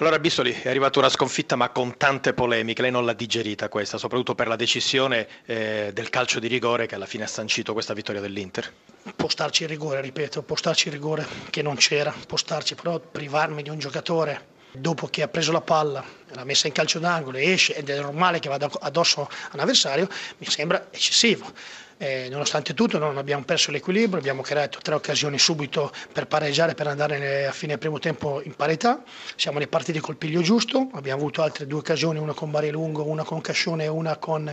Allora Bissoli è arrivata una sconfitta ma con tante polemiche, lei non l'ha digerita questa, soprattutto per la decisione eh, del calcio di rigore che alla fine ha sancito questa vittoria dell'Inter. Può starci il rigore, ripeto, può starci il rigore che non c'era, può starci però privarmi di un giocatore dopo che ha preso la palla, l'ha messa in calcio d'angolo e esce ed è normale che vada addosso a un avversario, mi sembra eccessivo. Eh, nonostante tutto non abbiamo perso l'equilibrio, abbiamo creato tre occasioni subito per pareggiare, per andare a fine primo tempo in parità, siamo ripartiti col piglio giusto, abbiamo avuto altre due occasioni, una con Bari Lungo, una con Cascione e una con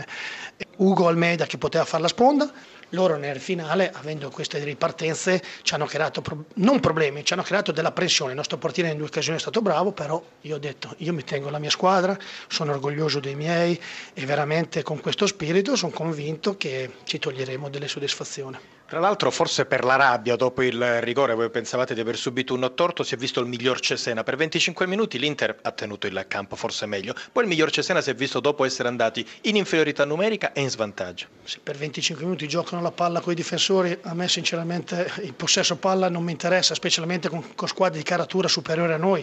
Ugo Almeida che poteva fare la sponda loro nel finale, avendo queste ripartenze, ci hanno creato pro- non problemi, ci hanno creato della pressione. Il nostro portiere in due occasioni è stato bravo, però io ho detto, io mi tengo la mia squadra, sono orgoglioso dei miei e veramente con questo spirito sono convinto che ci toglieremo delle soddisfazioni. Tra l'altro, forse per la rabbia dopo il rigore, voi pensavate di aver subito un torto, si è visto il miglior Cesena. Per 25 minuti l'Inter ha tenuto il campo forse meglio, poi il miglior Cesena si è visto dopo essere andati in inferiorità numerica e in svantaggio. Se per 25 minuti giocano la palla con i difensori, a me sinceramente il possesso palla non mi interessa, specialmente con, con squadre di caratura superiore a noi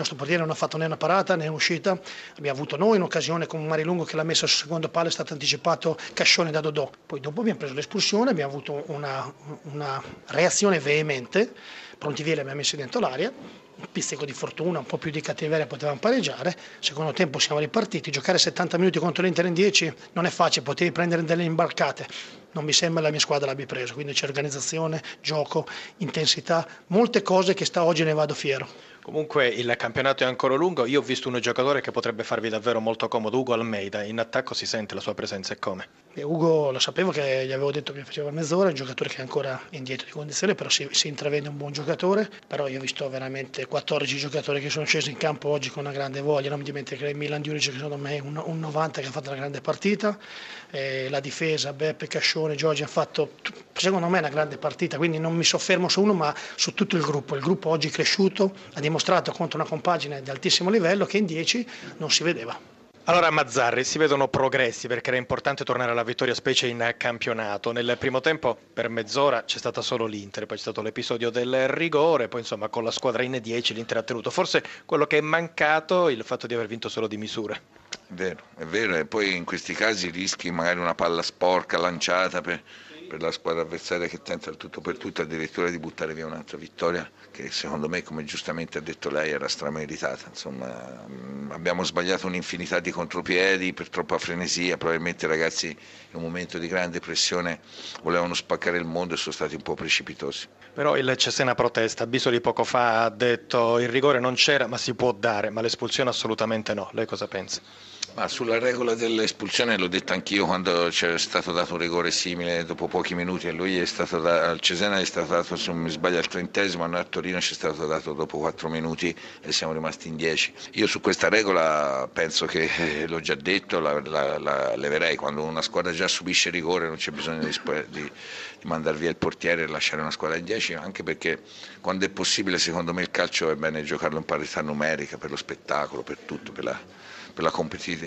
nostro portiere non ha fatto né una parata né un'uscita, abbiamo avuto noi un'occasione con Marilungo che l'ha messa sul secondo palo, è stato anticipato Cascione da Dodò, poi dopo abbiamo preso l'espulsione, abbiamo avuto una, una reazione veemente, Prontiviele abbiamo messo dentro l'aria, un pizzico di fortuna, un po' più di cattiveria potevamo pareggiare, secondo tempo siamo ripartiti, giocare 70 minuti contro l'Inter in 10 non è facile, potevi prendere delle imbarcate, non mi sembra la mia squadra l'abbia preso, quindi c'è organizzazione, gioco, intensità, molte cose che sta oggi ne vado fiero. Comunque il campionato è ancora lungo, io ho visto un giocatore che potrebbe farvi davvero molto comodo, Ugo Almeida, in attacco si sente la sua presenza e come? E Ugo lo sapevo che gli avevo detto che faceva mezz'ora, è un giocatore che è ancora indietro di condizione, però si, si intravede un buon giocatore, però io ho visto veramente 14 giocatori che sono scesi in campo oggi con una grande voglia, non mi dimenticherei Milan Diuric che secondo me è un, un 90 che ha fatto una grande partita, eh, la difesa, Beppe, Cascione, Giorgi hanno fatto secondo me una grande partita, quindi non mi soffermo su uno ma su tutto il gruppo, il gruppo oggi cresciuto, ha dimostrato contro una compagine di altissimo livello che in 10 non si vedeva. Allora Mazzarri, si vedono progressi perché era importante tornare alla vittoria specie in campionato. Nel primo tempo per mezz'ora c'è stata solo l'Inter, poi c'è stato l'episodio del rigore, poi insomma con la squadra in 10 l'Inter ha tenuto. Forse quello che è mancato è il fatto di aver vinto solo di misura. È vero, è vero, e poi in questi casi rischi magari una palla sporca lanciata per per la squadra avversaria che tenta il tutto per tutto addirittura di buttare via un'altra vittoria che secondo me come giustamente ha detto lei era strameritata. Insomma mm, abbiamo sbagliato un'infinità di contropiedi per troppa frenesia probabilmente i ragazzi in un momento di grande pressione volevano spaccare il mondo e sono stati un po' precipitosi. Però il Cesena protesta Bisoli poco fa ha detto il rigore non c'era ma si può dare ma l'espulsione assolutamente no. Lei cosa pensa? Ma sulla regola dell'espulsione l'ho detto anch'io quando c'è stato dato un rigore simile dopo pochi minuti a lui è stato da, al Cesena è stato dato se non mi sbaglio al trentesimo, a noi a Torino ci è stato dato dopo quattro minuti e siamo rimasti in dieci. Io su questa regola penso che, eh, l'ho già detto, la, la, la, leverei, quando una squadra già subisce rigore non c'è bisogno di, di, di mandare via il portiere e lasciare una squadra in dieci, anche perché quando è possibile secondo me il calcio è bene giocarlo in parità numerica per lo spettacolo, per tutto, per la per la competitività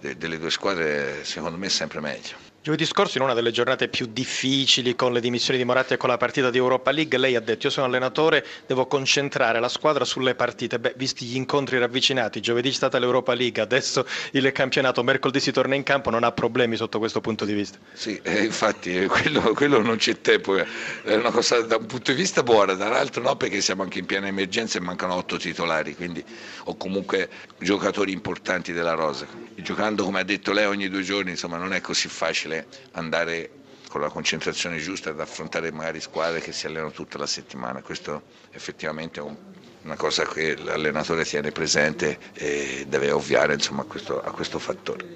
delle due squadre secondo me è sempre meglio. Giovedì scorso, in una delle giornate più difficili con le dimissioni di Moratti e con la partita di Europa League, lei ha detto: Io sono allenatore, devo concentrare la squadra sulle partite. Beh, visti gli incontri ravvicinati, giovedì è stata l'Europa League, adesso il campionato, mercoledì si torna in campo, non ha problemi sotto questo punto di vista. Sì, eh, infatti, eh, quello, quello, non c'è tempo. Eh. È una cosa da un punto di vista buona, dall'altro no, perché siamo anche in piena emergenza e mancano otto titolari, quindi, o comunque giocatori importanti della rosa. Giocando, come ha detto lei, ogni due giorni, insomma, non è così facile andare con la concentrazione giusta ad affrontare magari squadre che si allenano tutta la settimana. Questo effettivamente è un, una cosa che l'allenatore tiene presente e deve ovviare insomma, a, questo, a questo fattore.